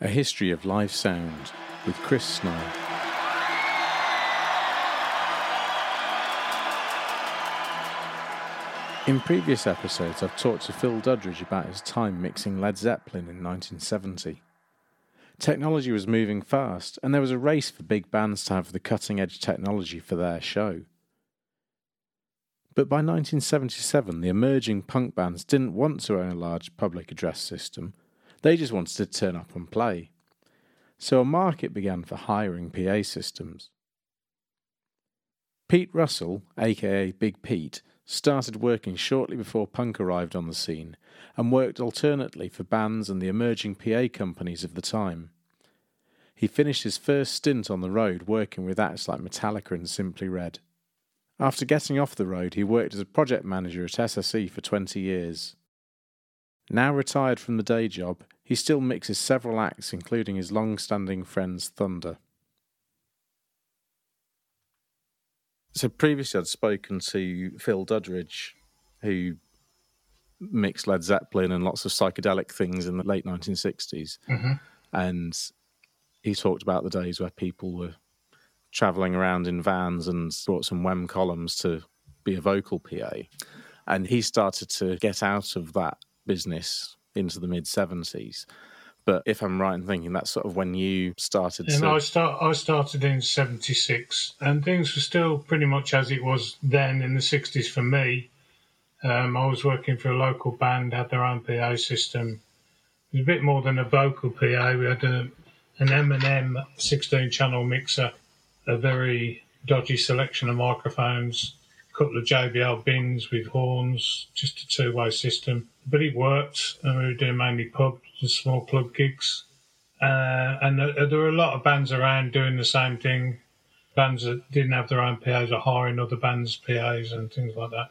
A History of Live Sound with Chris Snow. In previous episodes, I've talked to Phil Duddridge about his time mixing Led Zeppelin in 1970. Technology was moving fast, and there was a race for big bands to have the cutting edge technology for their show. But by 1977, the emerging punk bands didn't want to own a large public address system, they just wanted to turn up and play. So a market began for hiring PA systems. Pete Russell, aka Big Pete, started working shortly before punk arrived on the scene and worked alternately for bands and the emerging PA companies of the time. He finished his first stint on the road working with acts like Metallica and Simply Red. After getting off the road, he worked as a project manager at SSE for 20 years. Now retired from the day job, he still mixes several acts, including his long standing friends Thunder. So previously, I'd spoken to Phil Duddridge, who mixed Led Zeppelin and lots of psychedelic things in the late 1960s. Mm-hmm. And he talked about the days where people were traveling around in vans and brought some WEM columns to be a vocal PA. And he started to get out of that business into the mid 70s. But if I'm right in thinking, that's sort of when you started And to. I start. I started in '76, and things were still pretty much as it was then in the '60s for me. Um, I was working for a local band, had their own PA system. It was a bit more than a vocal PA. We had a, an M&M 16-channel mixer, a very dodgy selection of microphones, couple of JBL bins with horns, just a two-way system. But it worked, and we were doing mainly pub and small club gigs. Uh, and there, there were a lot of bands around doing the same thing. Bands that didn't have their own PAs are hiring other bands' PAs and things like that.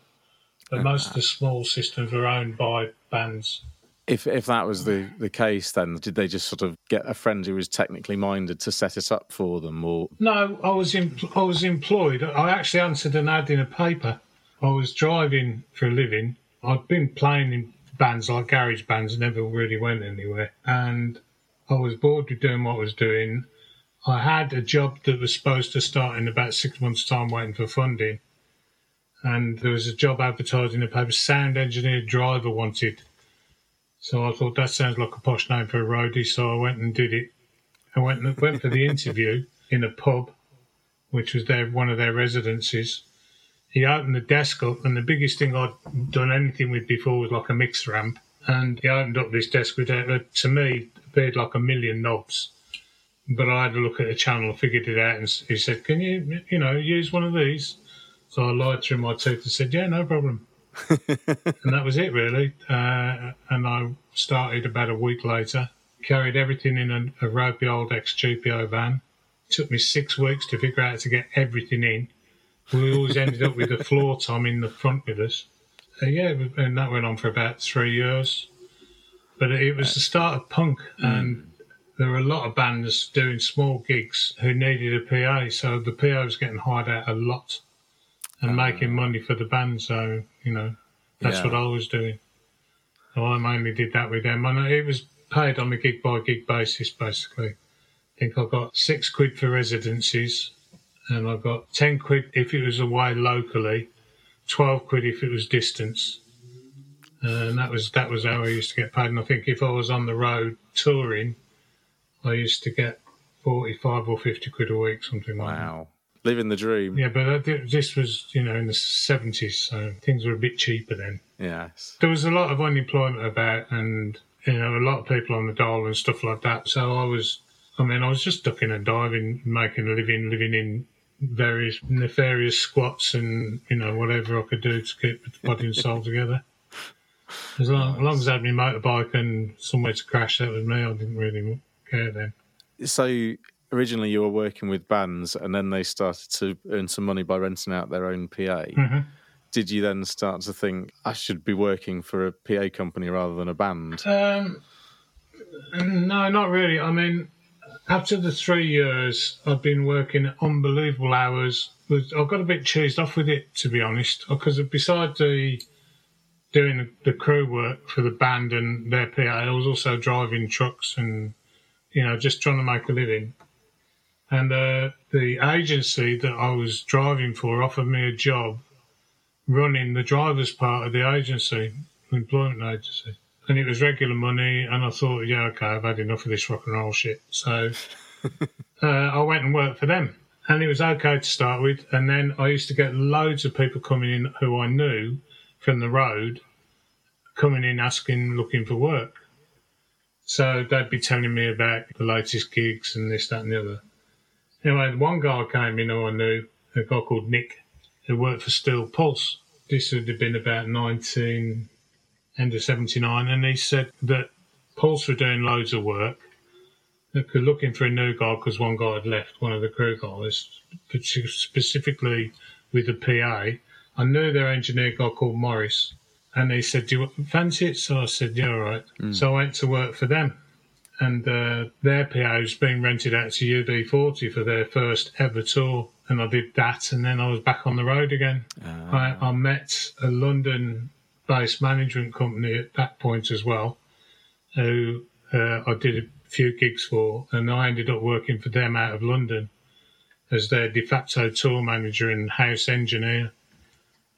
But most of the small systems were owned by bands. If if that was the, the case, then did they just sort of get a friend who was technically minded to set it up for them, or No, I was em- I was employed. I actually answered an ad in a paper. I was driving for a living. I'd been playing in bands like garage bands, never really went anywhere, and I was bored with doing what I was doing. I had a job that was supposed to start in about six months' time, waiting for funding, and there was a job advertised in the paper: sound engineer driver wanted. So I thought that sounds like a posh name for a roadie, so I went and did it. I went and went for the interview in a pub, which was their one of their residences. He opened the desk up, and the biggest thing I'd done anything with before was like a mix ramp. And he opened up this desk with, uh, to me, appeared like a million knobs. But I had a look at the channel, figured it out, and he said, "Can you, you know, use one of these?" So I lied through my teeth and said, "Yeah, no problem." And that was it, really. Uh, and I started about a week later. Carried everything in a, a ropey old ex-GPO van. took me six weeks to figure out how to get everything in. We always ended up with the floor tom in the front with us. Uh, yeah, and that went on for about three years. But it was the start of punk, and there were a lot of bands doing small gigs who needed a PA, so the PA was getting hired out a lot and um, making money for the band. So you know, that's Yeah. what I was doing. So I mainly did that with them, and it was paid on a gig by gig basis, basically. I think I got six quid for residencies, and I got ten quid if it was away locally, twelve quid if it was distance, and that was that was how I used to get paid. And I think if I was on the road touring, I used to get forty-five or fifty quid a week, something like that. wow, living the dream? Yeah, but this was you know in the seventies, so things were a bit cheaper then. Yes. There was a lot of unemployment about, and you know a lot of people on the dole and stuff like that. So I was, I mean, I was just ducking and diving, making a living, living in various nefarious squats and you know whatever I could do to keep the body and soul together. As long, as long as I had my motorbike and somewhere to crash, that was me. I didn't really care then. So originally you were working with bands, and then they started to earn some money by renting out their own PA. Mhm. Did you then start to think I should be working for a PA company rather than a band? Um, no, not really. I mean, after the three years, I've been working unbelievable hours. Was- I got a bit cheesed off with it, to be honest, because besides the doing the crew work for the band and their PA, I was also driving trucks and you know, just trying to make a living. And uh, the agency that I was driving for offered me a job running the driver's part of the agency, employment agency. And it was regular money, and I thought, yeah, okay, I've had enough of this rock and roll shit. So uh, I went and worked for them. And it was okay to start with. And then I used to get loads of people coming in who I knew from the road, coming in asking, looking for work. So they'd be telling me about the latest gigs and this, that, and the other. Anyway, one guy came in who I knew, a guy called Nick, who worked for Steel Pulse. This would have been about 19, end of 79, and he said that Pulse were doing loads of work. They were looking for a new guy because one guy had left, one of the crew guys, specifically with the PA. I knew their engineer guy called Morris, and he said, "Do you fancy it?" So I said, "Yeah, all right." Mm. So I went to work for them and uh, their was being rented out to UB40 for their first ever tour. And I did that, and then I was back on the road again. I, I, met a London based management company at that point as well, who uh, I did a few gigs for, and I ended up working for them out of London as their de facto tour manager and house engineer.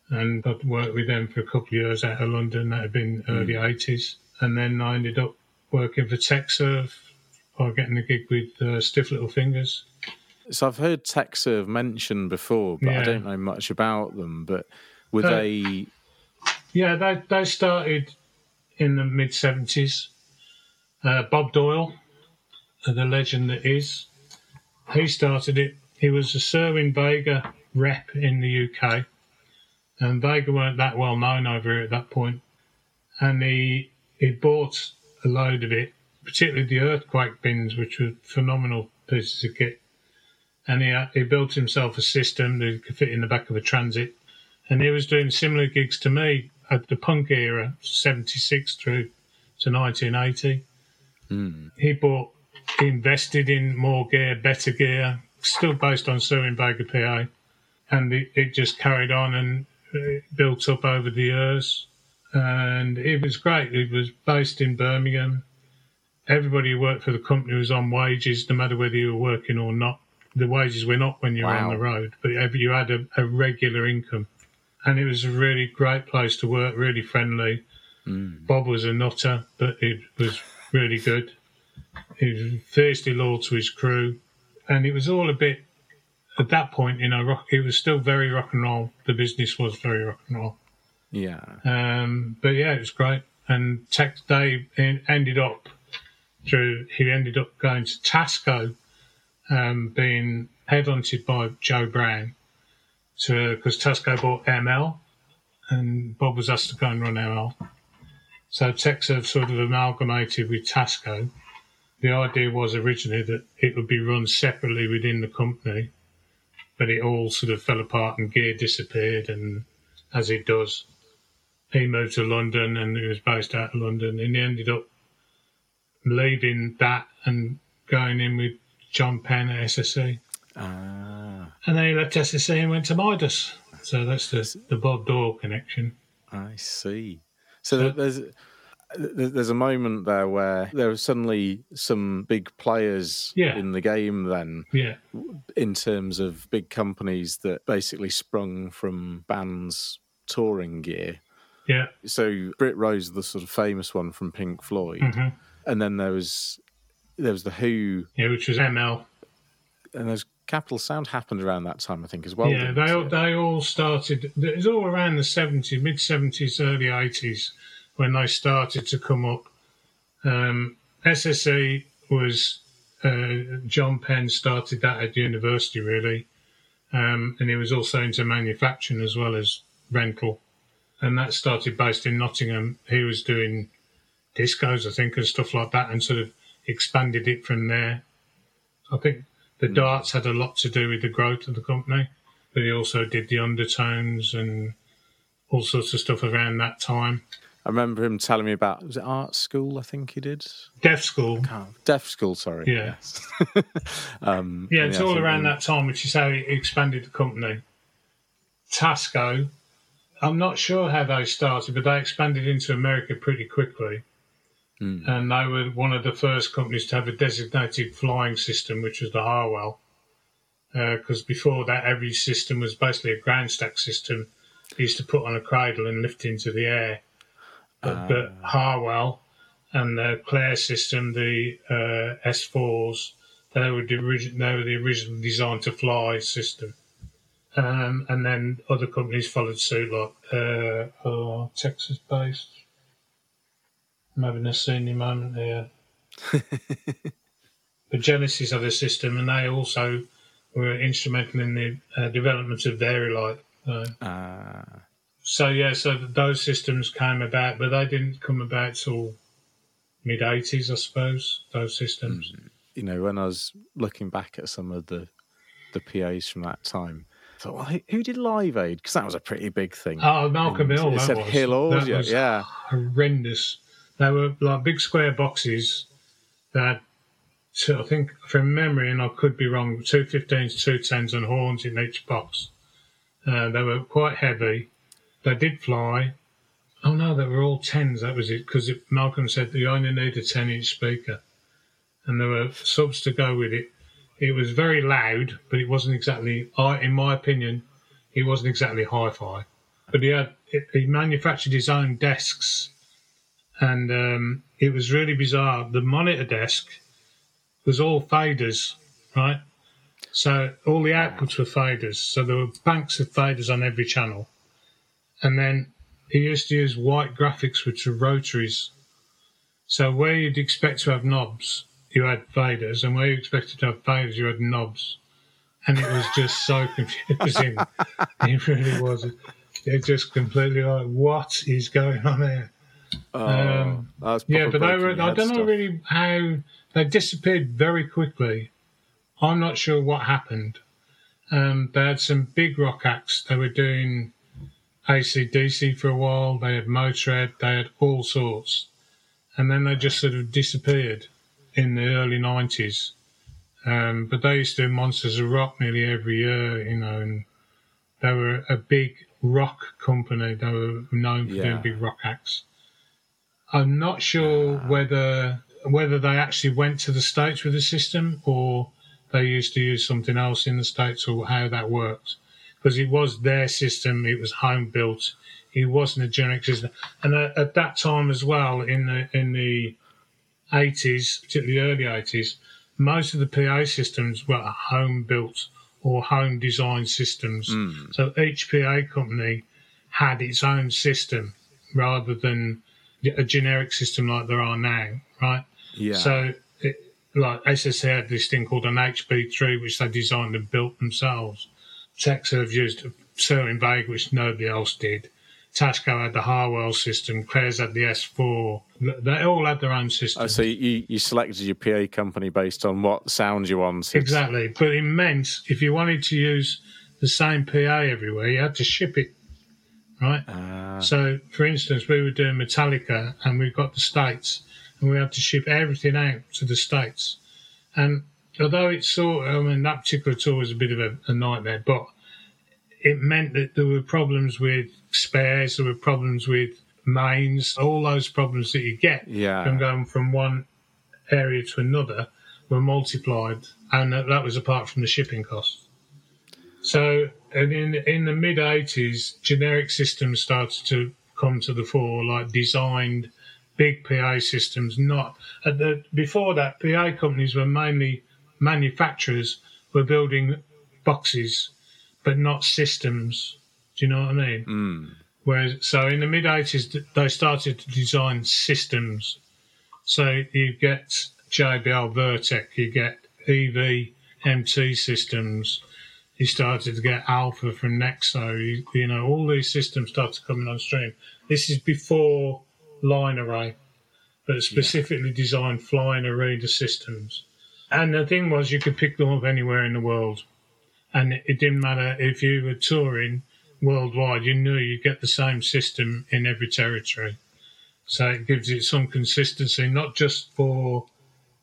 And I'd worked with them for a couple of years out of London, that had been early mm. 80s. And then I ended up working for TechServe or getting a gig with uh, Stiff Little Fingers. So I've heard TechServe mentioned before, but yeah. I don't know much about them. But were uh, they? Yeah, they they started in the mid seventies. Uh, Bob Doyle, uh, the legend that is, he started it. He was a Cerwin Vega rep in the UK, and Vega weren't that well known over here at that point. And he he bought a load of it, particularly the earthquake bins, which were phenomenal pieces of kit. And he, he built himself a system that could fit in the back of a transit. And he was doing similar gigs to me at the punk era, 76 through to 1980. Mm. He bought, he invested in more gear, better gear, still based on Cerwin Vega PA. And it, it just carried on and built up over the years and it was great. It was based in Birmingham. Everybody who worked for the company was on wages, no matter whether you were working or not. The wages went up when you wow. were on the road, but you had a, a, regular income. And it was a really great place to work, really friendly. Mm. Bob was a nutter, but it was really good. He was fiercely loyal to his crew. And it was all a bit, at that point, you know, rock, it was still very rock and roll. The business was very rock and roll. Yeah. Um, but yeah, it was great. And Tech Day ended up through, he ended up going to Tasco, um, being headhunted by Joe Brown to, because Tasco bought ML and Bob was asked to go and run ML. So TechServe sort of amalgamated with Tasco. The idea was originally that it would be run separately within the company, but it all sort of fell apart and gear disappeared, and as it does he moved to London and he was based out of London and he ended up leaving that and going in with John Penn at SSE. Ah. And then he left SSE and went to Midas. So that's the, the Bob Doyle connection. I see. So there's there's a moment there where there are suddenly some big players yeah. in the game then yeah in terms of big companies that basically sprung from bands touring gear yeah. So Brit Row, the sort of famous one from Pink Floyd, mm-hmm. and then there was there was the Who, yeah, which was ML, and there's Capital Sound happened around that time, I think, as well. Yeah, they all, they all started. It was all around the seventies, mid seventies, early eighties when they started to come up. Um, SSE was uh, John Penn started that at university, really, um, and he was also into manufacturing as well as rental and that started based in Nottingham. He was doing discos, I think, and stuff like that, and sort of expanded it from there. I think the mm. darts had a lot to do with the growth of the company, but he also did the undertones and all sorts of stuff around that time. I remember him telling me about was it art school? I think he did. Deaf school. Deaf school. Sorry. Yeah. Yes. um, yeah, it's yeah, all around that time, which is how he expanded the company. Tasco I'm not sure how they started, but they expanded into America pretty quickly. Mm. And they were one of the first companies to have a designated flying system, which was the Harwell. Because uh, before that, every system was basically a ground stack system. used to put on a cradle and lift into the air. But, uh. but Harwell and the Clair system, the uh, S4s, they were the original. They were the original design to fly system. Um, and then other companies followed suit, like uh, oh, Texas based. I'm having a senior moment here. but Genesis had a system, and they also were instrumental in the uh, development of Vari-Lite. Uh, uh. So yeah, so those systems came about, but they didn't come about till mid '80s, I suppose. Those systems. Mm. You know, when I was looking back at some of the the PAs from that time, thought, well, who did Live Aid? Because that was a pretty big thing. Oh, Malcolm Hill. It said was. Hill Audio. yeah. Horrendous. They were like big square boxes that I think from memory, and I could be wrong, two 15s, two 10s, and horns in each box. Uh, they were quite heavy. They did fly. Oh no, they were all 10s, that was it, because Malcolm said you only need a 10 inch speaker. And there were subs to go with it. It was very loud, but it wasn't exactly, in my opinion, it wasn't exactly hi-fi. But he had he manufactured his own desks, and um, it was really bizarre. The monitor desk was all faders, right? So all the outputs were faders. So there were banks of faders on every channel, and then he used to use white graphics, which were rotaries. So where you'd expect to have knobs, you had faders, and where you expected to have faders, you had knobs. And it was just so confusing. it really was. It just completely like, what is going on here? Oh, um, yeah, but they were, I don't know really how they disappeared very quickly. I'm not sure what happened. Um, they had some big rock acts. They were doing ACDC for a while. They had Motörhead. They had all sorts. And then they just sort of disappeared in the early 90s. Um, but they used to do Monsters of Rock nearly every year, you know, and they were a big rock company. They were known for yeah. doing big rock acts. I'm not sure whether whether they actually went to the states with the system or they used to use something else in the states or how that worked because it was their system. It was home built. It wasn't a generic system. And at, at that time as well, in the in the 80s, particularly early 80s, most of the PA systems were home built or home designed systems. Mm. So each PA company had its own system rather than a generic system like there are now, right? Yeah. So, it, like SSE had this thing called an HP3, which they designed and built themselves. Texas have used a certain bag which nobody else did. Tasco had the Harwell system, Clair's had the S4. They all had their own system. Oh, so you, you selected your PA company based on what sound you wanted. Exactly. But it meant if you wanted to use the same PA everywhere, you had to ship it, right? Uh. So, for instance, we were doing Metallica and we got the States and we had to ship everything out to the States. And although it's sort of, I mean, that particular tour was a bit of a, a nightmare, but it meant that there were problems with spares, there were problems with mains, all those problems that you get yeah. from going from one area to another were multiplied, and that was apart from the shipping costs. So, and in in the mid '80s, generic systems started to come to the fore, like designed big PA systems. Not at the before that, PA companies were mainly manufacturers were building boxes, but not systems. Do you know what I mean? Mm. Whereas, so in the mid 80s, they started to design systems. So you get JBL Vertec, you get EV MT systems, you started to get Alpha from Nexo, you, you know, all these systems started coming on stream. This is before line array, but specifically yeah. designed flying array systems. And the thing was, you could pick them up anywhere in the world. And it didn't matter if you were touring worldwide, you knew you'd get the same system in every territory. So it gives it some consistency, not just for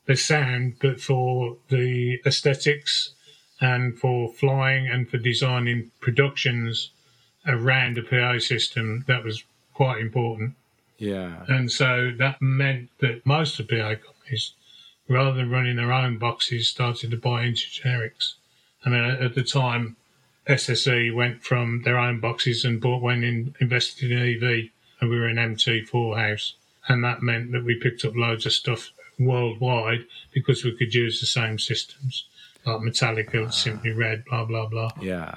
the sound, but for the aesthetics and for flying and for designing productions around a PA system. That was quite important. Yeah. And so that meant that most of PA companies, rather than running their own boxes, started to buy into generics. I mean, at the time, SSE went from their own boxes and bought went in invested in EV, and we were an MT4 house, and that meant that we picked up loads of stuff worldwide because we could use the same systems like Metallica, ah. Simply Red, blah blah blah. Yeah.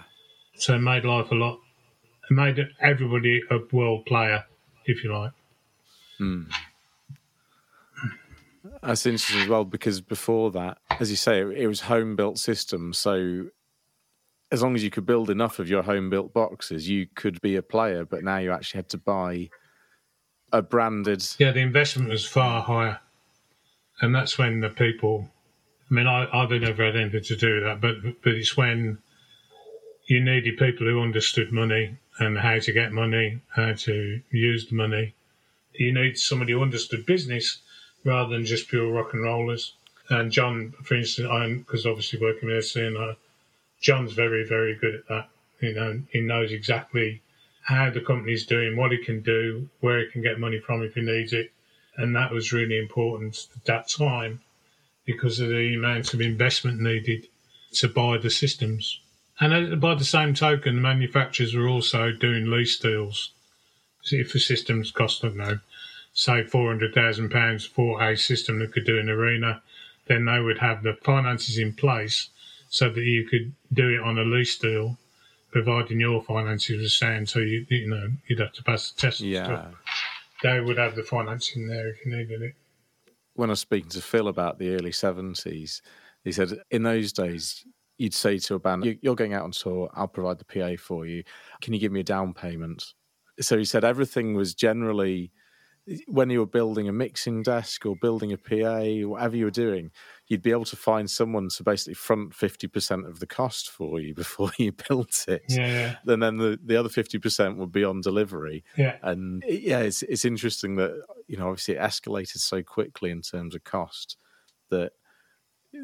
So it made life a lot. It made everybody a world player, if you like. Hmm. That's interesting as well because before that, as you say, it, was home built systems. So as long as you could build enough of your home built boxes, you could be a player. But now you actually had to buy a branded. Yeah, the investment was far higher, and that's when the people. I mean, I, I've never had anything to do with that, but but it's when you needed people who understood money and how to get money, how to use the money. You need somebody who understood business rather than just pure rock and rollers. And John, for instance, I'm because obviously working with SCNI, John's very very good at that. You know, he knows exactly how the company's doing, what he can do, where he can get money from if he needs it. And that was really important at that time because of the amount of investment needed to buy the systems. And by the same token, the manufacturers were also doing lease deals. If the system's cost, I don't know, say £400,000 for a system that could do an arena, then they would have the finances in place so that you could do it on a lease deal, providing your finances were sound. So you you know you'd have to pass the test. Yeah. stuff. They would have the financing there if you needed it. When I was speaking to Phil about the early 70s, he said in those days, you'd say to a band, You're going out on tour, I'll provide the PA for you. Can you give me a down payment? So he said everything was generally when you were building a mixing desk or building a PA, whatever you were doing, you'd be able to find someone to basically front 50% of the cost for you before you built it. Yeah, And then the, the other 50% would be on delivery. yeah, And yeah, it's, it's interesting that, you know, obviously it escalated so quickly in terms of cost that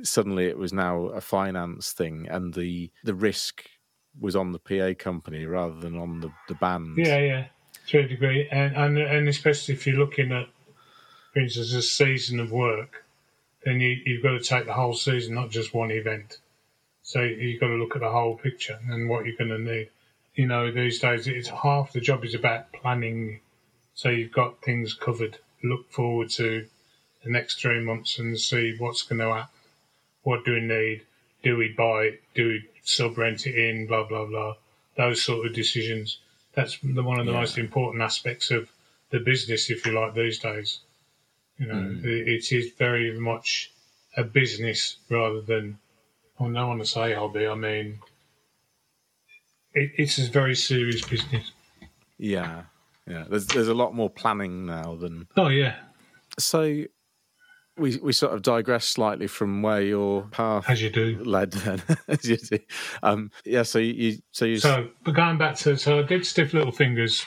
suddenly it was now a finance thing and the, the risk was on the PA company rather than on the, the band. yeah, yeah, to a degree, and and and especially if you're looking at, for instance, a season of work, then you you've got to take the whole season, not just one event. So you've got to look at the whole picture and what you're going to need. You know, these days it's half the job is about planning, so you've got things covered. Look forward to the next three months and see what's going to happen. What do we need? Do we buy? Do we sub rent it in? Blah blah blah. Those sort of decisions. That's the, one of the Yeah. most important aspects of the business, if you like, these days. You know, mm. it, it is very much a business rather than. I don't want to say hobby. I mean, it, it's a very serious business. Yeah. Yeah. There's, there's a lot more planning now than. Oh yeah, So we, we sort of digress slightly from where your path as you do. led then. as you do. Um, yeah. So you, so you, So, but going back to, so I did Stiff Little Fingers.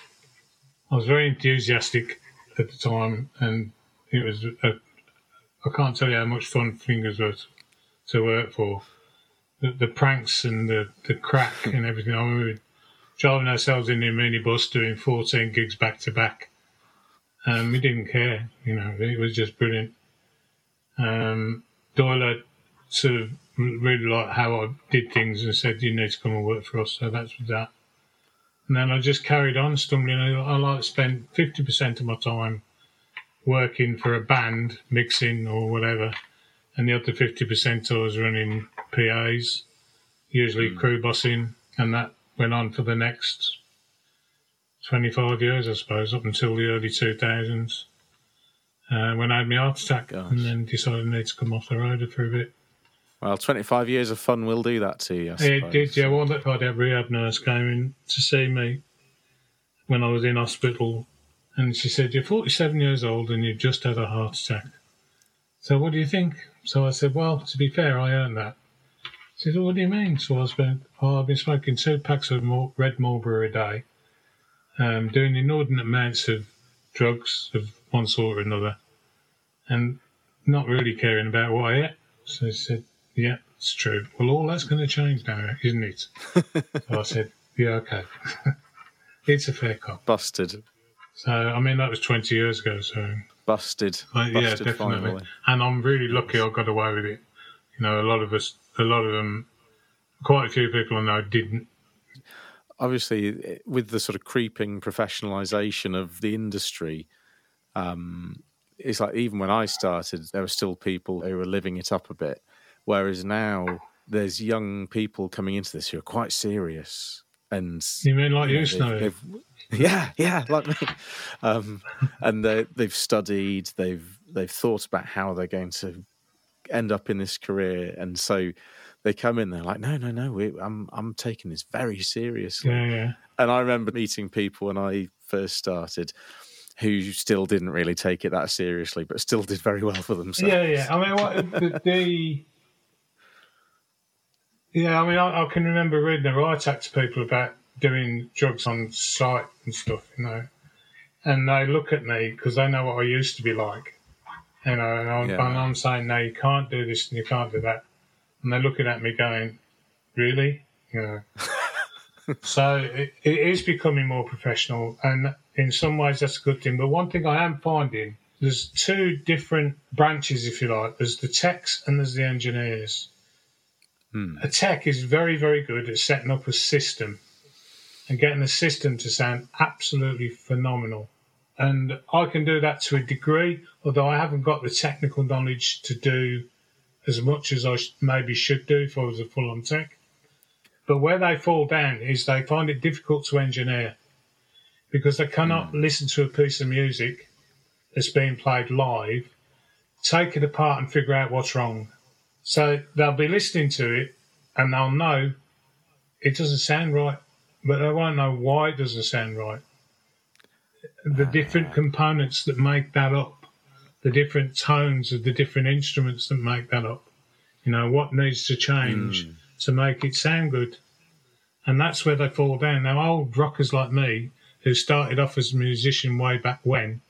I was very enthusiastic at the time, and it was, a, I can't tell you how much fun Fingers was to work for. The, the pranks and the, the crack and everything. I remember driving ourselves in the minibus doing 14 gigs back to back. And we didn't care, you know, it was just brilliant. Um, Doyle sort of really liked how I did things and said, you need to come and work for us. So that's that. And then I just carried on stumbling. I, I like spent 50% of my time working for a band, mixing or whatever. And the other 50% I was running PAs, usually crew bossing. And that went on for the next 25 years, I suppose, up until the early 2000s. Uh, when I had my heart attack Gosh. and then decided I need to come off the road for a bit. well, 25 years of fun will do that to you. I It did, yeah. One that cardiac rehab nurse came in to see me when I was in hospital, and she said, "You're 47 years old and you've just had a heart attack. So what do you think?" So I said, "Well, to be fair, I earned that." She said, well, "What do you mean?" So I spent, "Oh, I've been smoking two packs of red Marlboro a day, um, doing inordinate amounts of drugs of one sort or another, and not really caring about what I ate." So she said, "Yeah, it's true. Well, all that's going to change now, isn't it?" so I said, "Yeah, okay." it's a fair cop. Busted. So I mean that was 20 years ago. So busted, yeah, busted definitely. finally. And I'm really lucky I got away with it. You know, a lot of us, a lot of them, quite a few people I know didn't. Obviously, eh, with the sort of creeping professionalization of the industry, um, it's like even when I started, there were still people who were living it up a bit. Whereas now, there's young people coming into this who are quite serious. And You mean like you, Snow? yeah, yeah, like me. Um, and they, they've studied, they've they've thought about how they're going to end up in this career, and so they come in. They're like, no, no, no, we, I'm I'm taking this very seriously. Yeah, yeah. And I remember meeting people when I first started who still didn't really take it that seriously, but still did very well for themselves. Yeah, yeah. I mean, what, the, the yeah. I mean, I, I can remember reading a write up to people about doing drugs on site and stuff, you know, and they look at me because they know what I used to be like, you know, and I'm, Yeah. and I'm saying, no, you can't do this and you can't do that, and they're looking at me going, really, you know. so it, it is becoming more professional, and in some ways that's a good thing. But one thing I am finding there's two different branches, if you like. There's the techs and there's the engineers. Hmm. A tech is very, very good at setting up a system and getting a system to sound absolutely phenomenal. And I can do that to a degree, although I haven't got the technical knowledge to do as much as I maybe should do if I was a full on tech. But where they fall down is they find it difficult to engineer because they cannot hmm. listen to a piece of music that's being played live, take it apart and figure out what's wrong. So they'll be listening to it and they'll know it doesn't sound right, but they won't know why it doesn't sound right. The ah. different components that make that up, the different tones of the different instruments that make that up. You know, what needs to change hmm. to make it sound good. And that's where they fall down. Now, old rockers like me, who started off as a musician way back when,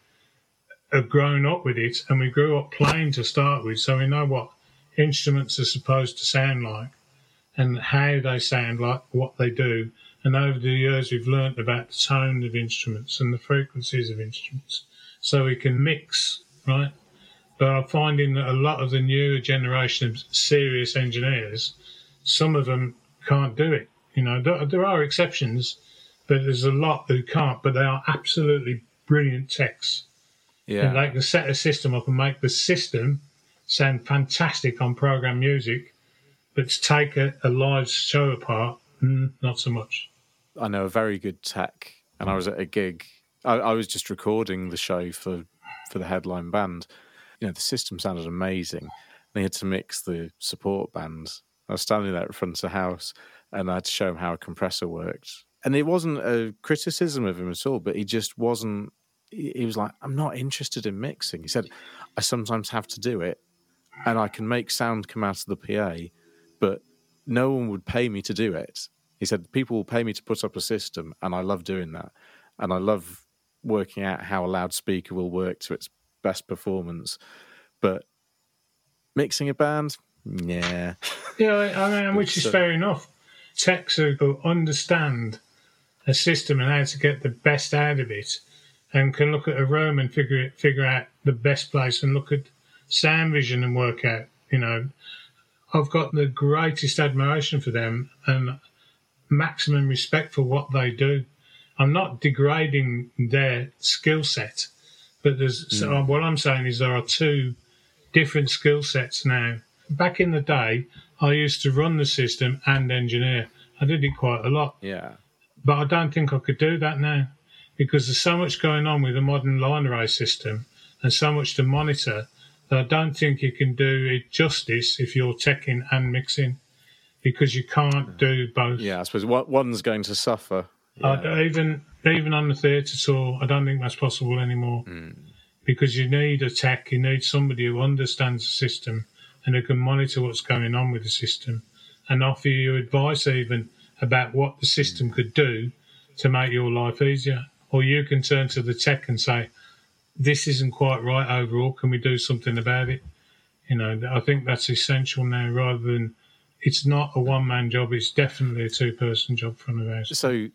have grown up with it and we grew up playing to start with, so we know what instruments are supposed to sound like and how they sound like what they do. And over the years, we've learnt about the tone of instruments and the frequencies of instruments, so we can mix, right? But I'm finding that a lot of the newer generation of serious engineers, some of them can't do it. You know, there are exceptions, but there's a lot who can't. But they are absolutely brilliant techs. Yeah. And they can set a system up and make the system sound fantastic on program music, but to take a, a live show apart, mm, not so much. I know a very good tech, and I was at a gig. I, I was just recording the show for for the headline band. You know, the system sounded amazing. They had to mix the support bands. I was standing there in front of the house, and I had to show him how a compressor worked. And it wasn't a criticism of him at all, but he just wasn't. He was like, "I'm not interested in mixing." He said, "I sometimes have to do it, and I can make sound come out of the PA, but no one would pay me to do it." He said, People will pay me to put up a system, and I love doing that. And I love working out how a loudspeaker will work to its best performance. But mixing a band, yeah. Yeah, I mean, which is So- fair enough. Techs who understand a system and how to get the best out of it, and can look at a room and figure it, figure out the best place, and look at sound vision and work out. You know, I've got the greatest admiration for them and maximum respect for what they do. I'm not degrading their skill set, but there's so mm. what I'm saying is there are two different skill sets now. Back in the day, I used to run the system and engineer. I did it quite a lot, Yeah. But I don't think I could do that now because there's so much going on with the modern line array system and so much to monitor that I don't think you can do it justice if you're teching and mixing because you can't hmm. do both. Yeah, I suppose one- one's going to suffer. I don't- even even on the theatre tour, I don't think that's possible anymore hmm. because you need a tech, you need somebody who understands the system and who can monitor what's going on with the system and offer you advice even about what the system hmm. could do to make your life easier. Or you can turn to the tech and say, "This isn't quite right overall. Can we do something about it?" You know, I think that's essential now, rather than it's not a one man job. It's definitely a two person job from the house. So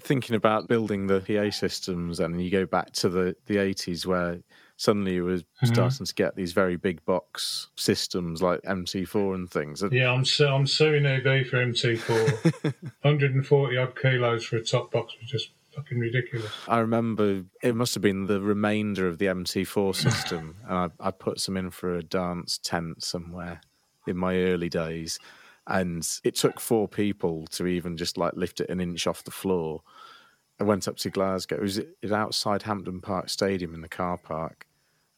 thinking about building the PA systems, and you go back to the the 80s where suddenly you were Mm-hmm. starting to get these very big box systems like MT4 and things. Yeah, I'm su- I'm suing EV for MT4. 140 odd kilos for a top box was just fucking ridiculous. I remember it must have been the remainder of the MT4 system, and I, I put some in for a dance tent somewhere in my early days, and it took four people to even just like lift it an inch off the floor. I went up to Glasgow. It was, it was outside Hampden Park Stadium in the car park,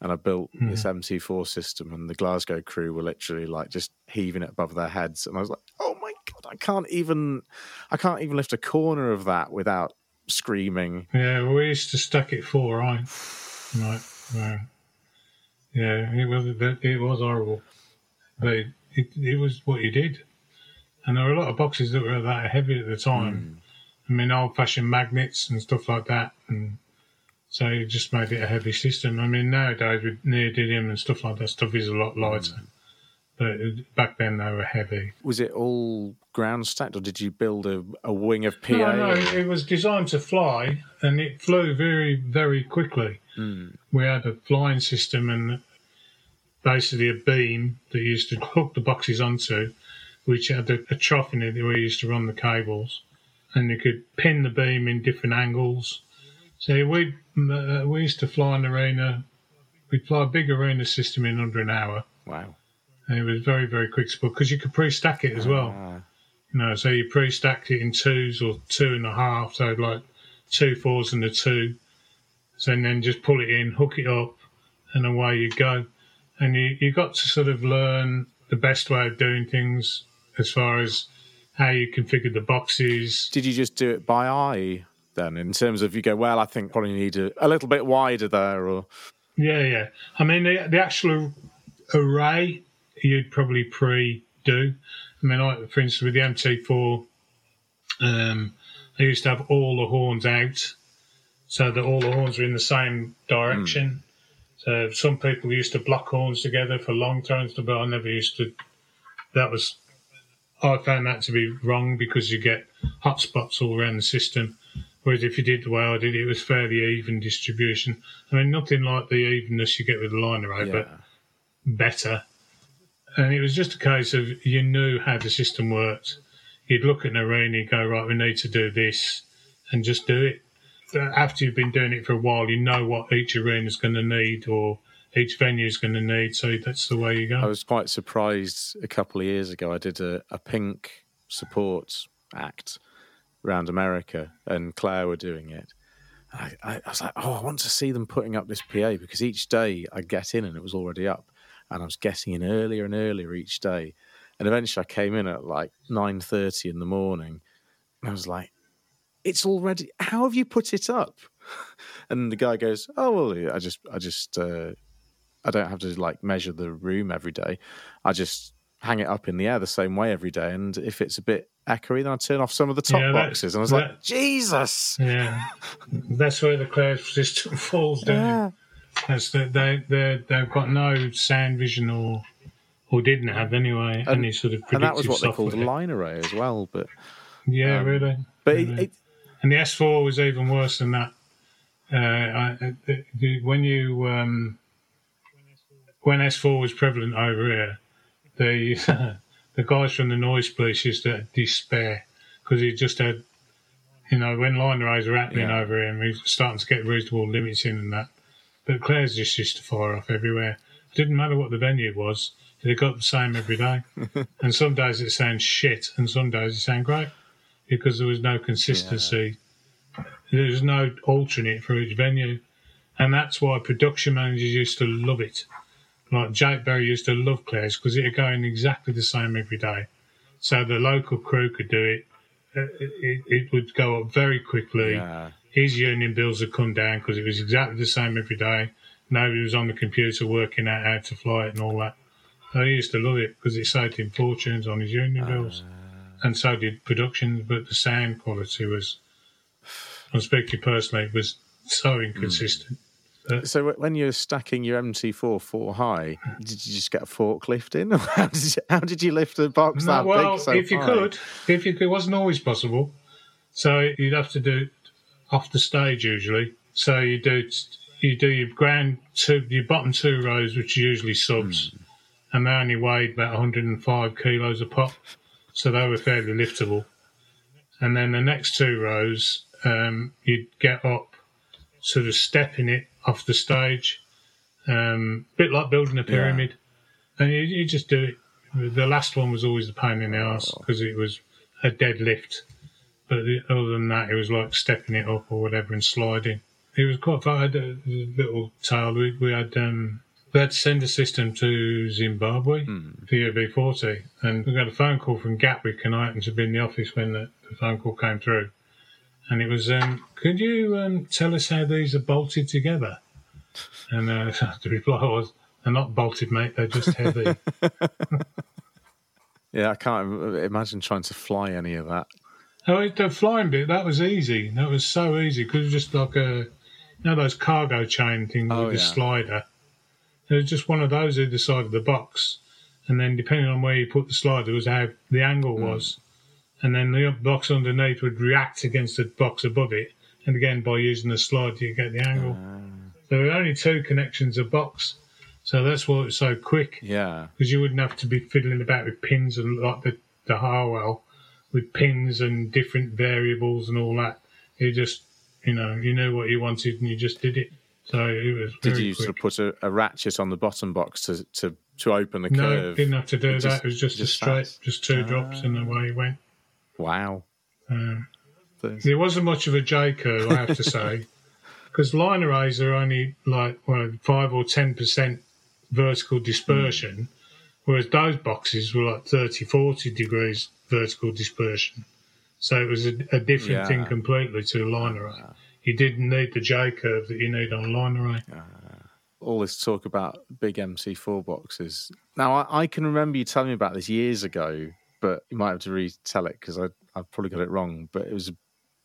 and I built this hmm. MT4 system, and the Glasgow crew were literally like just heaving it above their heads, and I was like, "Oh my god, I can't even, I can't even lift a corner of that without screaming." Yeah, well, we used to stack it four, right? Right, right. Yeah, it was it was horrible, but it, it, it was what you did, and there were a lot of boxes that were that heavy at the time. Hmm. I mean, old-fashioned magnets and stuff like that, and so it just made it a heavy system. I mean, nowadays with neodymium and stuff like that, stuff is a lot lighter, mm. but back then they were heavy. Was it all ground stacked, or did you build a, a wing of PA? No, no, it was designed to fly, and it flew very, very quickly. Mm. We had a flying system and basically a beam that you used to hook the boxes onto, which had a, a trough in it where you used to run the cables, and you could pin the beam in different angles. So we uh, we used to fly an arena. We'd fly a big arena system in under an hour, Wow. and it was very, very quick sport because you could pre-stack it as well. Ah, You know, so you pre-stacked it in twos or two and a half, so like two fours and a two. So and then just pull it in, hook it up, and away you go. And you you got to sort of learn the best way of doing things as far as how you configured the boxes. Did you just do it by eye then, in terms of you go, well, I think probably need a, a little bit wider there, or Yeah, yeah. I mean, the, the actual array you'd probably pre-do. I mean, like, for instance, with the MT4, um, I used to have all the horns out so that all the horns were in the same direction. So some people used to block horns together for long turns, but I never used to. That was, I found that to be wrong because you get hot spots all around the system. Whereas if you did the way I did, it was fairly even distribution. I mean, nothing like the evenness you get with the line array, yeah. but better. And it was just a case of you knew how the system worked. You'd look at an arena, and go, right, we need to do this, and just do it. But After you've been doing it for a while, you know what each arena is going to need or each venue is going to need. So that's the way you go. I was quite surprised a couple of years ago. I did a, a pink support act around America, and Clair were doing it. I, I, I was like, oh, I want to see them putting up this PA because each day I get in and it was already up, and I was getting in earlier and earlier each day, and eventually I came in at like nine thirty in the morning, and I was like, it's already. How have you put it up? And the guy goes, oh well, I just, I just. Uh, I don't have to like measure the room every day. I just hang it up in the air the same way every day. And if it's a bit echoey, then I turn off some of the top Yeah, that- boxes. And I was like, Jesus. Yeah, that's where the Clair system falls down. Yeah. That's that they they they've got no sound vision or or didn't have anyway any sort of predictive And that was what they called a line array as well. But Yeah, um, really. but really. it, And the S4 was even worse than that. Uh, I, the, the, when you um, when S4 was prevalent over here, the the guys from the noise police used to despair because he just had, you know, when line arrays were happening Yeah. over here and we were starting to get reasonable limits in and that. But Clair's just used to fire off everywhere. It didn't matter what the venue was; they got the same every day. and some days it sounds shit, and some days it sounds great because there was no consistency. There was no alternate for each venue, and that's why production managers used to love it. Like Jake Berry used to love Clair's because it would go in exactly the same every day, so the local crew could do it. Uh, It, it would go up very quickly yeah. his union bills had come down because it was exactly the same every day. Nobody was on the computer working out how to fly it and all that. So he used to love it because it saved him fortunes on his union bills. And so did production, but the sound quality was, I'm speaking personally, was so inconsistent. So when you're stacking your MT4 four high, did you just get a forklift in? Or how did you, how did you lift a box No, that well, big so if you high? could, if you could, it wasn't always possible. So you'd have to do it off the stage usually. So you do you do your ground two, your bottom two rows, which are usually subs, and they only weighed about 105 kilos a pop, so they were fairly liftable. And then the next two rows, um, you'd get up, sort of stepping it off the stage, um, bit like building a pyramid, and you, you just do it. The last one was always the pain in the ass because it was a deadlift. But the, other than that, it was like stepping it up or whatever and sliding. It was quite fun. I had a little tale. We, we had um, we had to send a system to Zimbabwe Hmm. for UB40, and we got a phone call from Gatwick, and I happened to be in the office when the, the phone call came through. And it was, um, could you um, tell us how these are bolted together? And uh, the reply was, they're not bolted, mate. They're just heavy. Yeah, I can't imagine trying to fly any of that. Oh, the flying bit that was easy. That was so easy because it was just like a, you know, those cargo chain things Oh, with the yeah. slider. It was just one of those either side of the box, and then depending on where you put the slider was how the angle Hmm. was, and then the box underneath would react against the box above it, and again by using the slide, you get the angle. Ah. There were only two connections a box, so that's why it was so quick Yeah, because you wouldn't have to be fiddling about with pins and like the the Harwell with pins and different variables and all that. You just you know you knew what you wanted and you just did it. So it was did you quick. sort of put a, a ratchet on the bottom box to to, to open the no, curve? didn't have to do It that. just- it was just, just a straight, fast. just two drops and away you went. Wow. Hmm. Um, There wasn't much of a J curve, I have to say, because line arrays are only like well, five or ten percent vertical dispersion, hmm. whereas those boxes were like 30, 40 degrees vertical dispersion. So it was a, a different Yeah. thing completely to a line array. Ah. You didn't need the J curve that you need on a line array. Ah. all this talk about big MC4 boxes. Now, I, I can remember you telling me about this years ago, but you might have to retell it because I I've probably got it wrong. But it was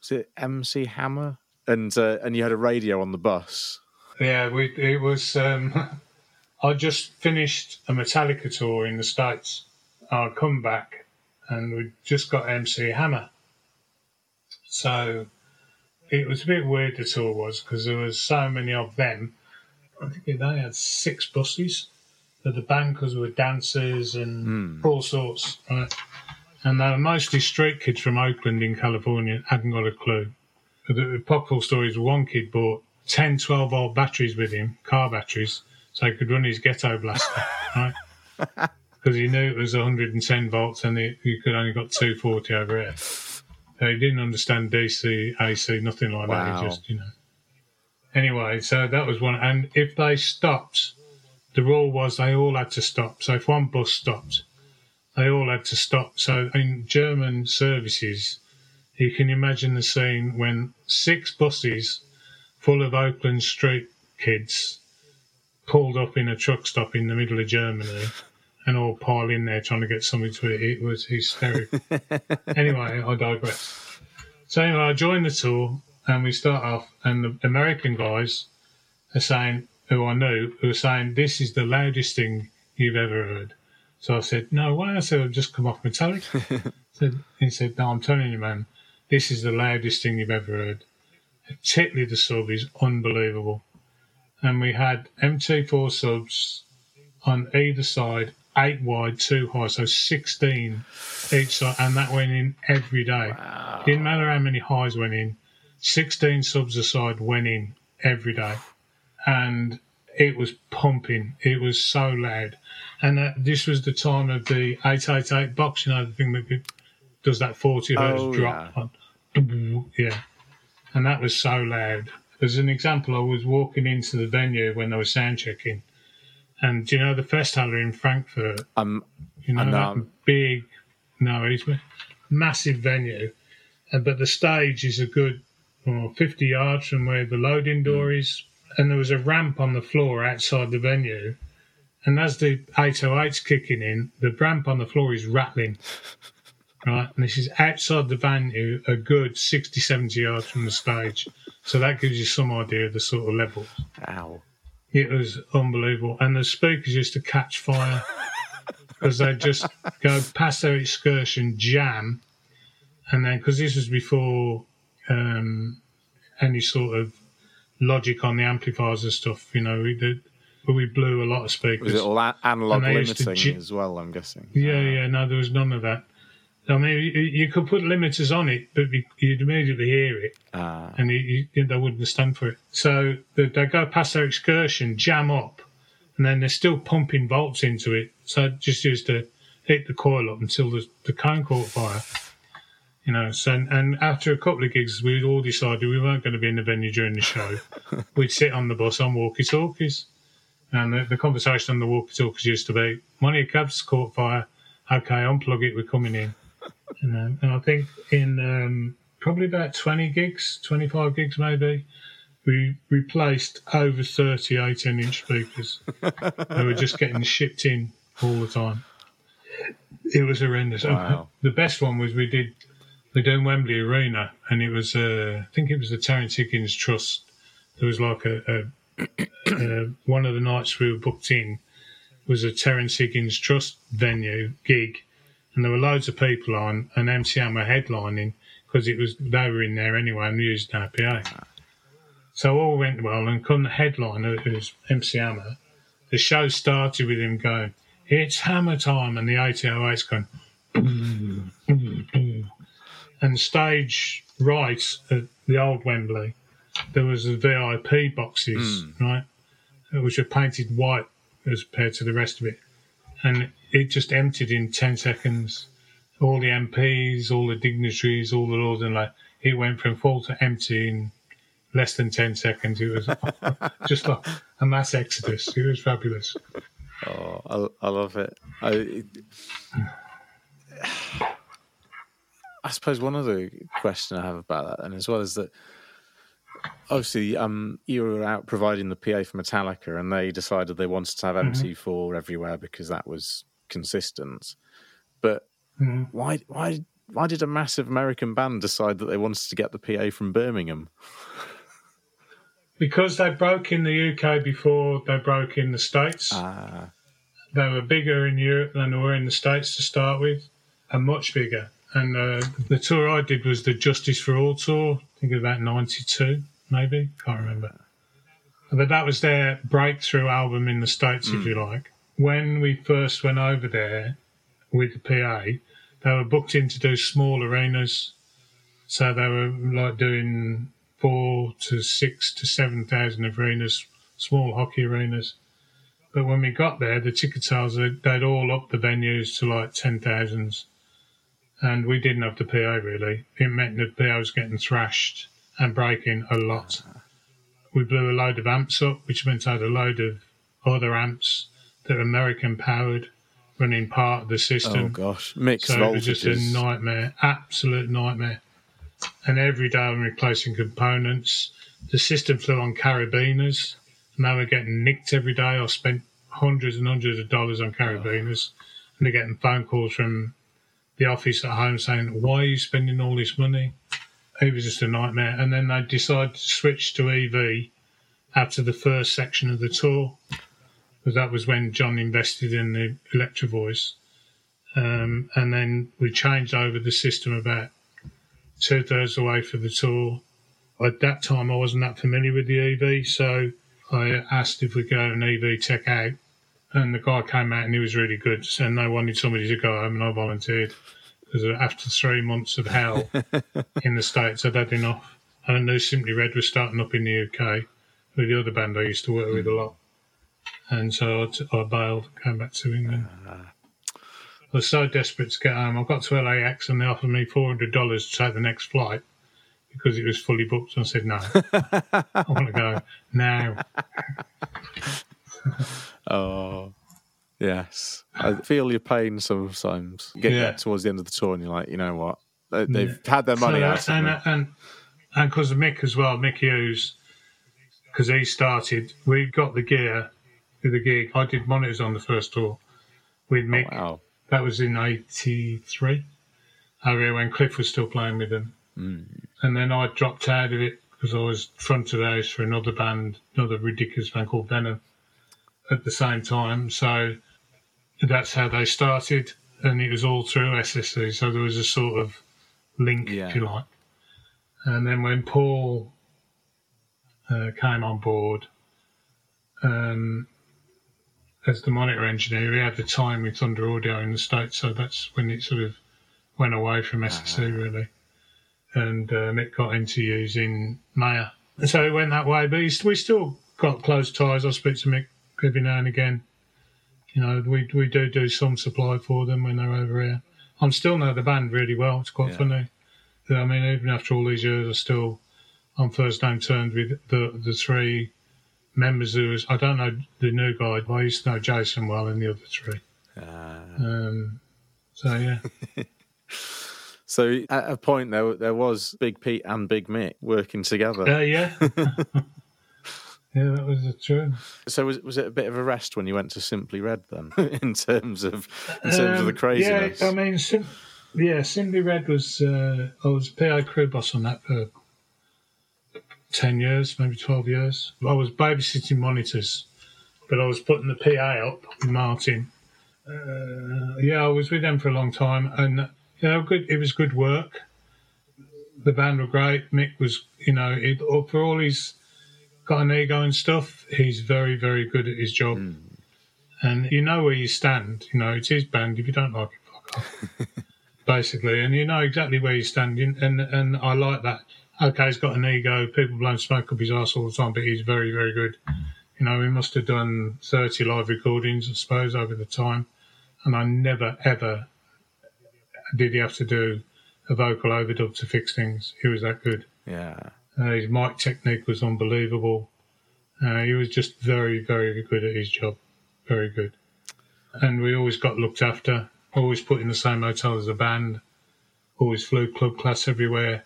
was it MC Hammer, and uh, and you had a radio on the bus. Yeah, we, it was. Um, I just finished a Metallica tour in the States. I'd come back and we just got MC Hammer. So it was a bit weird, the tour was, because there was so many of them. I think they had six buses for the band because were dancers and hmm. all sorts, right? And they were mostly street kids from Oakland in California, hadn't got a clue. But the popular story is one kid bought 10 12 volt batteries with him, car batteries, so he could run his ghetto blaster, right? Because he knew it was 110 volts and he, he could only got 240 over here. So he didn't understand DC, AC, nothing like that. He just, you know. Anyway, so that was one. And if they stopped, the rule was they all had to stop. So if one bus stopped, they all had to stop. So in German services, you can imagine the scene when six buses full of Oakland street kids pulled up in a truck stop in the middle of Germany and all pile in there trying to get something to eat. It was hysterical. anyway, I digress. So anyway, I joined the tour and we start off and the American guys are saying, who I knew, who were saying, this is the loudest thing you've ever heard. So I said, no way. I said, I've just come off Metallica. said, he said, no, I'm telling you, man, this is the loudest thing you've ever heard. Particularly the sub is unbelievable. And we had MT4 subs on either side, eight wide, two high, so 16 each side, and that went in every day. Didn't matter how many highs went in, 16 subs aside went in every day. And it was pumping. It was so loud. And uh, this was the time of the 808 box, you know, the thing that does that 40 hertz Oh, drop. On. Yeah. And that was so loud. As an example, I was walking into the venue when they were sound checking. And do you know the Festhalle in Frankfurt? Um, You know, that big, no, it's a massive venue. And, but the stage is a good well, 50 yards from where the loading door is. And there was a ramp on the floor outside the venue. And as the 808's kicking in, the ramp on the floor is rattling. Right, and this is outside the venue, a good 60, 70 yards from the stage. So that gives you some idea of the sort of level. ow. It was unbelievable. And the speakers used to catch fire because they'd just go past their excursion, jam, and then because this was before um, any sort of logic on the amplifiers and stuff, you know, we did. But we blew a lot of speakers. Was it all analog And they used to limiting as well? I'm guessing. Yeah, yeah, no, there was none of that. I mean, you, you could put limiters on it, but you- you'd immediately hear it, Ah, and you, you, they wouldn't stand for it. So they, they go past their excursion, jam up, and then they're still pumping volts into it. So just used to hit the coil up until the, the cone caught fire. You know, so and, after a couple of gigs, we'd all decided we weren't going to be in the venue during the show. we'd sit on the bus on walkie-talkies, and the, the conversation on the walkie-talkies used to be, "One of your cabs caught fire. Okay, unplug it. We're coming in." You know, and I think in um, probably about 20 gigs, 25 gigs maybe, we replaced over 30 18 inch speakers. they were just getting shipped in all the time. It was horrendous. Wow. The best one was we did we did Wembley Arena, and it was uh, I think it was the Terence Higgins Trust. There was like a, a, one of the nights we were booked in was a Terence Higgins Trust venue gig, and there were loads of people on, and MCM were headlining because it was they were in there anyway and used our PA. So all went well, and come the headliner, who was MC Hammer, the show started with him going, "It's Hammer time," and the 808's going. And stage right at the old Wembley, there was the VIP boxes, hmm. right, which were painted white as compared to the rest of it, and it just emptied in ten seconds. All the MPs, all the dignitaries, all the lords and like it went from full to empty in less than 10 seconds. It was just like a mass exodus. It was fabulous. oh, I, I love it. I, it- I suppose one other question I have about that, and as well, is that obviously um, you were out providing the PA for Metallica, and they decided they wanted to have MC4 everywhere because that was consistent. But Mhm. why, why, why did a massive American band decide that they wanted to get the PA from Birmingham? Because they broke in the UK before they broke in the States. Ah, They were bigger in Europe than they were in the States to start with, and much bigger. And uh, the tour I did was the Justice for All tour, I think about 92, maybe, can't remember. But that was their breakthrough album in the States, if you like. When we first went over there with the PA, they were booked in to do small arenas. So they were like doing four to six to 7,000 arenas, small hockey arenas. But when we got there, the ticket sales, they'd, they'd all up the venues to like 10,000s. And we didn't have the PA really. It meant that the PA was getting thrashed and breaking a lot. We blew a load of amps up, which meant I had a load of other amps that were American powered running part of the system. oh gosh, mixed So it was just a nightmare, absolute nightmare. And every day I'm replacing components. The system flew on carabiners, and they were getting nicked every day. I spent hundreds and hundreds of dollars on carabiners, and they're getting phone calls from the office at home saying, "Why are you spending all this money?" It was just a nightmare. And then they decided to switch to EV after the first section of the tour, because that was when John invested in the Electro Voice. Um, and then we changed over the system about two thirds away for the tour. At that time, I wasn't that familiar with the EV, so I asked if we could have an EV tech out. And the guy came out and he was really good. And they wanted somebody to go home, and I volunteered because after three months of hell in the States, I'd had enough. And I knew Simply Red was starting up in the UK with the other band I used to work with a hmm. lot. And so I, t- I bailed, came back to England. Ah. I was so desperate to get home. I got to LAX and they offered me $400 to take the next flight because it was fully booked. And I said, no, I want to go now. Oh, yes. I feel your pain sometimes. Get, Yeah. towards the end of the tour, and you're like, you know what? They, they've had their money So out of and, and, and because of Mick as well, Mick Hughes, because he started, we got the gear with the gig. I did monitors on the first tour with Mick. Oh, wow. That was in '83. Over here when Cliff was still playing with them. Hmm. And then I dropped out of it because I was front of house for another band, another ridiculous band called Venom at the same time. So that's how they started. And it was all through SSE. So there was a sort of link, Yeah. if you like. And then when Paul uh, came on board um, as the monitor engineer, he had the time with Thunder Audio in the States, so that's when it sort of went away from SSE, really. And uh, Mick got into using Meyer. And so it went that way, but we still got close ties. I speak to Mick every now and again. You know, we we do do some supply for them when they're over here. I'm still know the band really well. It's quite Yeah. funny. I mean, even after all these years, I still on first name terms with the the three members who was I don't know the new guy, but I used to know Jason well and the other three. Ah. Um, so yeah, So at a point there there was Big Pete and Big Mick working together. uh, yeah, yeah, that was the truth. So was was it a bit of a rest when you went to Simply Red then, in terms of in terms of the Um, craziness? Yeah, I mean, Sim- yeah, Simply Red was uh, I was PA crew boss on that for ten years, maybe twelve years. I was babysitting monitors, but I was putting the PA up with Martin. Uh, yeah, I was with them for a long time, and you know, good. It was good work. The band were great. Mick was, you know, it, for all he's got an ego and stuff, he's very, very good at his job hmm. and you know where you stand. You know, it's his band. If you don't like it, fuck off. Basically, and you know exactly where you stand, and and, and I like that. Okay, he's got an ego. People blow smoke up his ass all the time, but he's very, very good. You know, we must have done thirty live recordings, I suppose, over the time, and I never ever did he have to do a vocal overdub to fix things. He was that good. yeah. Uh, his mic technique was unbelievable. Uh, he was just very, very good at his job. Very good. And we always got looked after. Always put in the same hotel as the band. Always flew club class everywhere.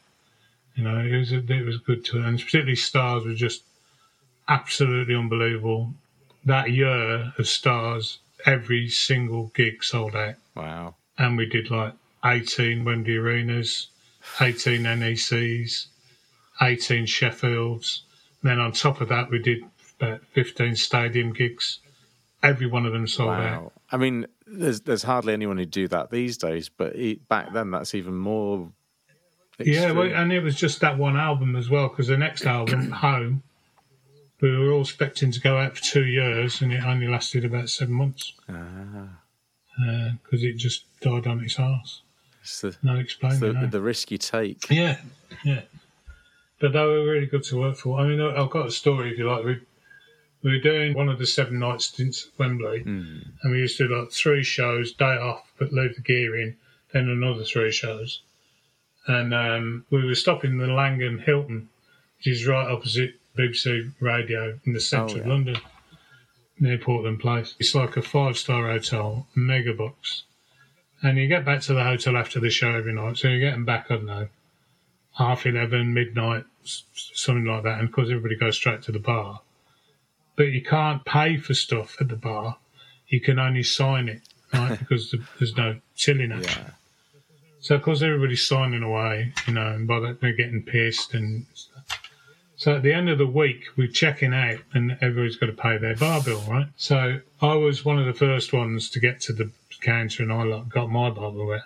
You know, it was it was good to, and particularly Stars was just absolutely unbelievable. That year of Stars, every single gig sold out Wow. and we did like 18 Wembley Arenas, 18 NECs, 18 Sheffields. And Then on top of that, we did about 15 stadium gigs. Every one of them sold out. I mean, there's there's hardly anyone who'd do that these days, but e back then that's even more. Yeah, well, and it was just that one album as well, because the next album, Home, we were all expecting to go out for two years, and it only lasted about seven months Ah, because it just died on its arse. it's the, No explaining. the, no. the risk you take. Yeah, yeah. But they were really good to work for. I mean, I've got a story if you like. We, we were doing one of the seven night stints at Wembley, Mm. and we used to do like three shows, day off, but leave the gear in, then another three shows. And um, we were stopping the Langham Hilton, which is right opposite BBC Radio in the centre Oh, of. London, near Portland Place. It's like a five star hotel, mega box. And you get back to the hotel after the show every night, so you're getting back, I don't know, half 11, midnight, something like that, and of course everybody goes straight to the bar. But you can't pay for stuff at the bar, you can only sign it, right? because the, there's no tilling action. Yeah. So of course everybody's signing away, you know, and by that they're getting pissed and so at the end of the week we're checking out and everybody's got to pay their bar bill, right? So I was one of the first ones to get to the counter and I got my bar bill.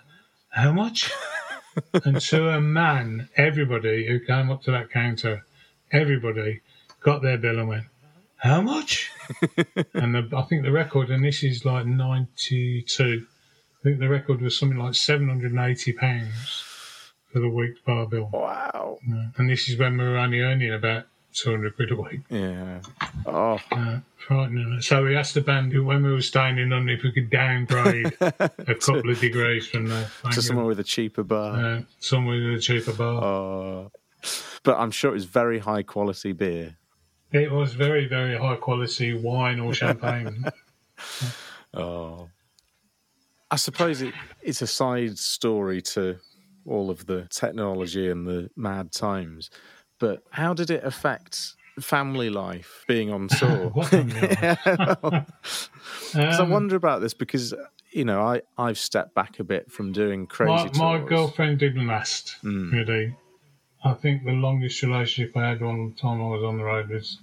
How much? and to a man, everybody who came up to that counter, everybody got their bill and went, How much? and the, I think the record, and this is like 92, I think the record was something like £780 for the week's bar bill. Wow. Yeah. And this is when we were only earning about 200 quid a week. Yeah. Oh. Uh, frightening. So we asked the band who- when we were staying in London if we could downgrade a couple of degrees from the To somewhere with a cheaper bar. uh, somewhere with a cheaper bar. Oh. But I'm sure it was very high quality beer. It was very, very high quality wine or champagne. Oh. I suppose it, it's a side story to all of the technology and the mad times. But how did it affect family life being on tour? The Because I Um, wonder about this because you know I I've stepped back a bit from doing crazy my, my girlfriend didn't last, Mm. really. I think the longest relationship I had one time I was on the road was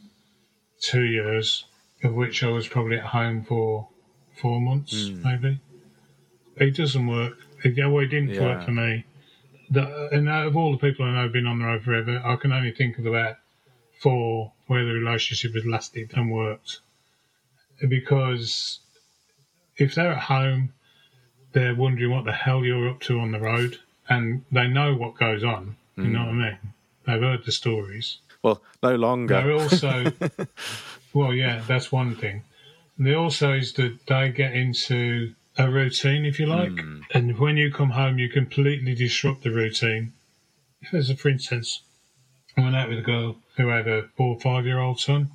two years, of which I was probably at home for four months, Mm. maybe. It doesn't work. It, well, it didn't work for me. The, and of all the people I know who've been on the road forever, I can only think of about four where the relationship has lasted and worked. Because if they're at home, they're wondering what the hell you're up to on the road, and they know what goes on. You know hmm. what I mean? They've heard the stories. Well, no longer. They're also, well, yeah, that's one thing. And the also is that they get into a routine, if you like, hmm. and when you come home, you completely disrupt the routine. As a, for instance, I went out with a girl who had a four or five year old son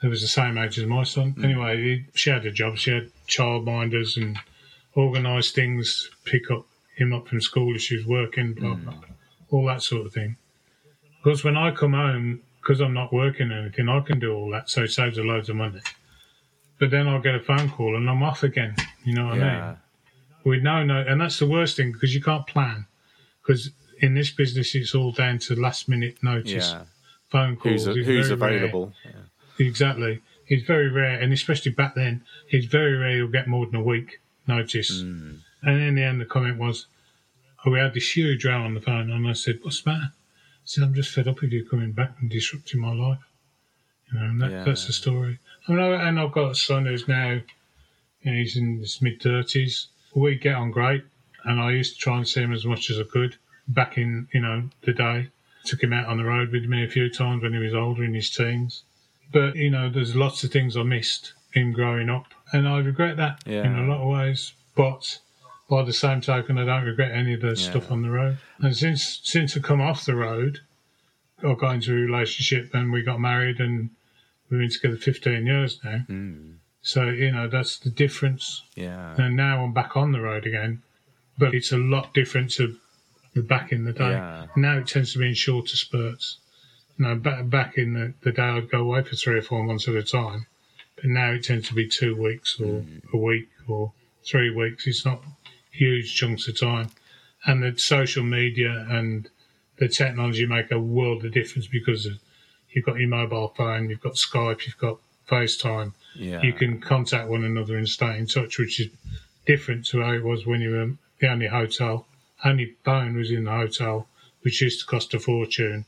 who was the same age as my son. Hmm. Anyway, she had a job. She had childminders and organised things, pick up him up from school if she was working, blah, hmm. blah, blah, all that sort of thing. Because when I come home, because I'm not working or anything, I can do all that, so it saves a loads of money. But then I'll get a phone call and I'm off again. You know what I mean? yeah. With no, no, and that's the worst thing because you can't plan. Because in this business, it's all down to last minute notice, Yeah. phone calls. Who's, It's who's available? Yeah. Exactly. It's very rare, and especially back then, it's very rare you'll get more than a week notice. Hmm. And in the end, the comment was, oh, we had this huge row on the phone, and I said, what's the matter? I said, I'm just fed up with you coming back and disrupting my life. You know, and that, Yeah. that's the story. I mean, and I've got a son who's now, you know, he's in his mid 30s. We get on great, and I used to try and see him as much as I could back in, you know, the day. Took him out on the road with me a few times when he was older in his teens. But, you know, there's lots of things I missed him growing up, and I regret that in a lot of ways. But by the same token, I don't regret any of the stuff on the road. And since since I come off the road, I got into a relationship and we got married and we've been together 15 years now. Hmm. So, you know, that's the difference. Yeah. And now I'm back on the road again, but it's a lot different to back in the day. Yeah. Now it tends to be in shorter spurts. Know, back, back in the, the day, I'd go away for three or four months at a time. But now it tends to be two weeks or a week or three weeks. It's not huge chunks of time. And the social media and the technology make a world of difference because of, you've got your mobile phone, you've got Skype, you've got FaceTime Yeah. you can contact one another and stay in touch, which is different to how it was when you were the only hotel. Only phone was in the hotel, which used to cost a fortune.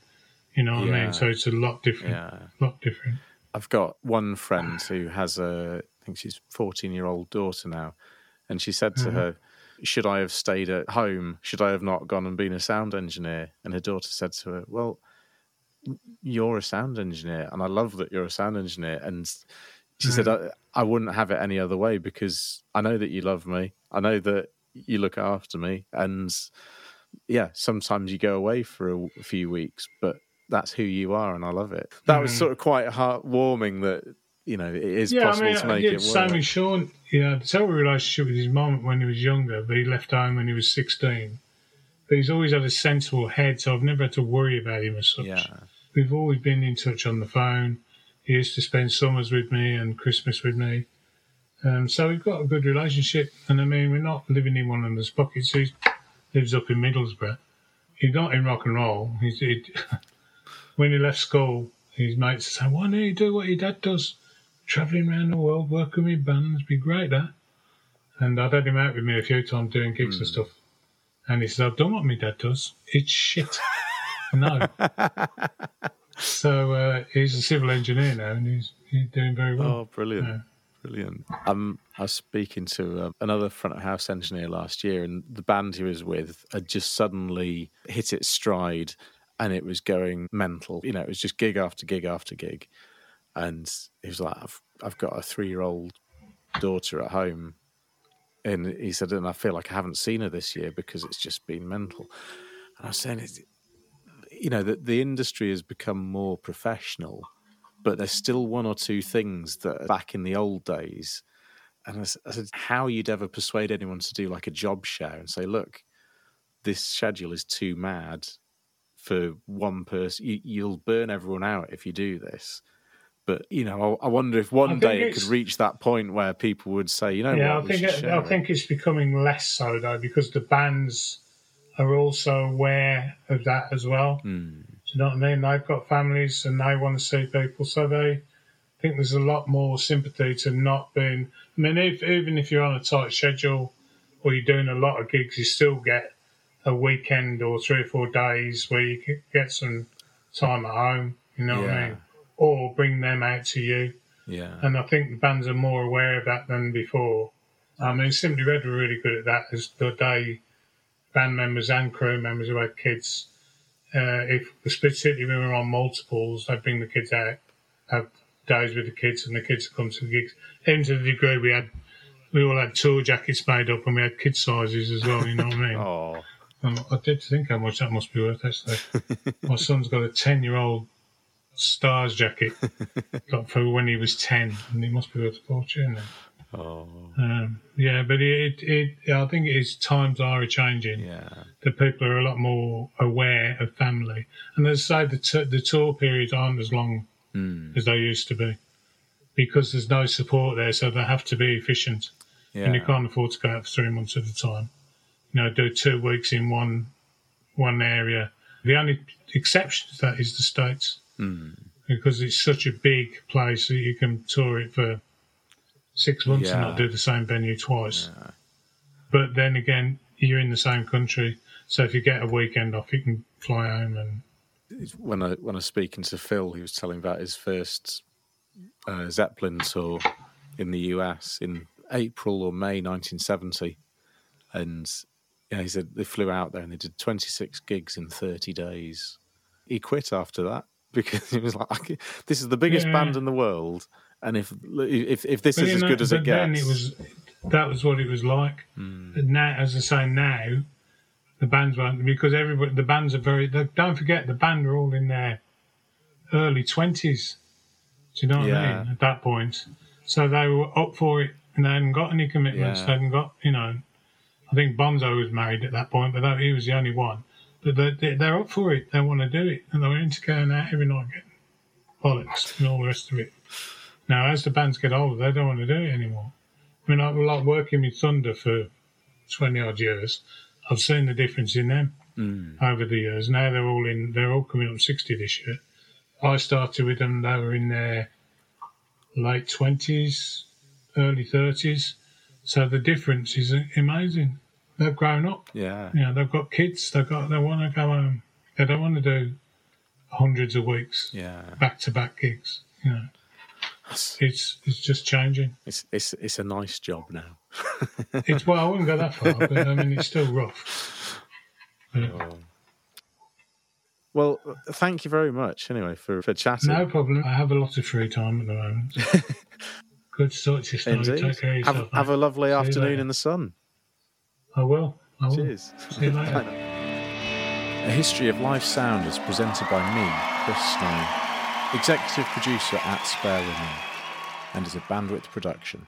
You know what I mean? So it's a lot different. Yeah. lot different. I've got one friend who has a, I think she's 14 year old daughter now. And she said to mm-hmm. her, Should I have stayed at home? Should I have not gone and been a sound engineer? And her daughter said to her, Well, you're a sound engineer. And I love that you're a sound engineer. And she said, mm. I, I wouldn't have it any other way because I know that you love me. I know that you look after me. And yeah, sometimes you go away for a, a few weeks, but that's who you are, and I love it. That was mm. sort of quite heartwarming that you know it is Yeah, I possible mean, to make yeah, it same work. with Sean. Yeah, the terrible relationship with his mum when he was younger, but he left home when he was 16. But he's always had a sensible head, so I've never had to worry about him as such. Yeah, We've always been in touch on the phone. He used to spend summers with me and Christmas with me. Um, so we've got a good relationship. And I mean, we're not living in one another's pockets. He lives up in Middlesbrough. He's not in rock and roll. He's, he, when he left school, his mates said, Why don't you do what your dad does? Travelling around the world, working with bands, be great, that. And I'd had him out with me a few times doing gigs and stuff. And he said, I've done what my dad does. It's shit. no. So uh, he's a civil engineer now, and he's he's doing very well. Oh, brilliant. Yeah. Brilliant. Um, I was speaking to um, another front of house engineer last year, and the band he was with had just suddenly hit its stride and it was going mental. You know, it was just gig after gig after gig. And he was like, I've, I've got a three year old daughter at home. And he said, and I feel like I haven't seen her this year because it's just been mental. And I was saying, it's, you know, that the industry has become more professional but there's still one or two things that are back in the old days. And I I said, how you'd ever persuade anyone to do like a job share and say, look, this schedule is too mad for one person. You, you'll burn everyone out if you do this. But you know, I, I wonder if one day it could reach that point where people would say, you know, yeah, what, I think it, I think it's becoming less so though because the bands are also aware of that as well. Hmm. Do you know what I mean? They've got families and they want to see people, so they I think there's a lot more sympathy to not being. I mean, if, even if you're on a tight schedule or you're doing a lot of gigs, you still get a weekend or three or four days where you get some time at home. You know what I mean? Or bring them out to you. Yeah. And I think the bands are more aware of that than before. I mean, Simply Red were really good at that as the day band members and crew members who had kids, uh, if when we were on multiples, I'd bring the kids out, have days with the kids, and the kids would come to the gigs. Even to the degree we had, we all had tour jackets made up and we had kid sizes as well, you know what I mean? Oh. And I did think how much that must be worth, actually. My son's got a 10 year old Stars jacket got for when he was 10, and it must be worth a fortune. Then. Oh. Um, yeah, but it, it, I think it's times are changing. Yeah. That people are a lot more aware of family, and as I say, the t- the tour periods aren't as long Mm. as they used to be because there's no support there, so they have to be efficient, Yeah. and you can't afford to go out for three months at a time. You know, do two weeks in one one area. The only exception to that is the states Mm. because it's such a big place that you can tour it for six months and not do the same venue twice. But then again, you're in the same country, so if you get a weekend off, you can fly home and When I when I was speaking to Phil, he was telling about his first uh, Zeppelin tour in the US in April or May 1970, and yeah, he said they flew out there and they did 26 gigs in 30 days. He quit after that because he was like, "This is the biggest Yeah. band in the world, and if if if this But is as good as it but then gets, it was that was what it was like. Hmm. But now, as I say, now the bands won't because everybody the bands are very. they- Don't forget the band are all in their early twenties. Do you know what I mean? At that point, so they were up for it and they hadn't got any commitments. Yeah. They hadn't got you know. I think Bonzo was married at that point, but that, he was the only one. But they, they, they're up for it. They want to do it, and they're into going out every night getting bollocks and all the rest of it. Now, as the bands get older, they don't want to do it anymore. I mean, I've like working with Thunder for 20 odd years. I've seen the difference in them Mm. over the years. Now they're all in, they're all coming up 60 this year. I started with them, they were in their late 20s, early 30s. So the difference is amazing. They've grown up. yeah, You know, they've got kids, they've got, they want to go home. They don't want to do hundreds of weeks, yeah, back to back gigs. You know, it's it's, just changing. it's it's, it's a nice job now. It's well, I wouldn't go that far, but I mean, it's still rough. Oh. Well, thank you very much anyway for, for chatting. no problem. I have a lot of free time at the moment. Good talk to you, Snowy. Indeed. Take care of Have, yourself. have a lovely you afternoon in the sun. I will. I will. Cheers. See you later. A History of Live Sound is presented by me, Chris Snow, executive producer at Spare Women, and is a bandwidth production.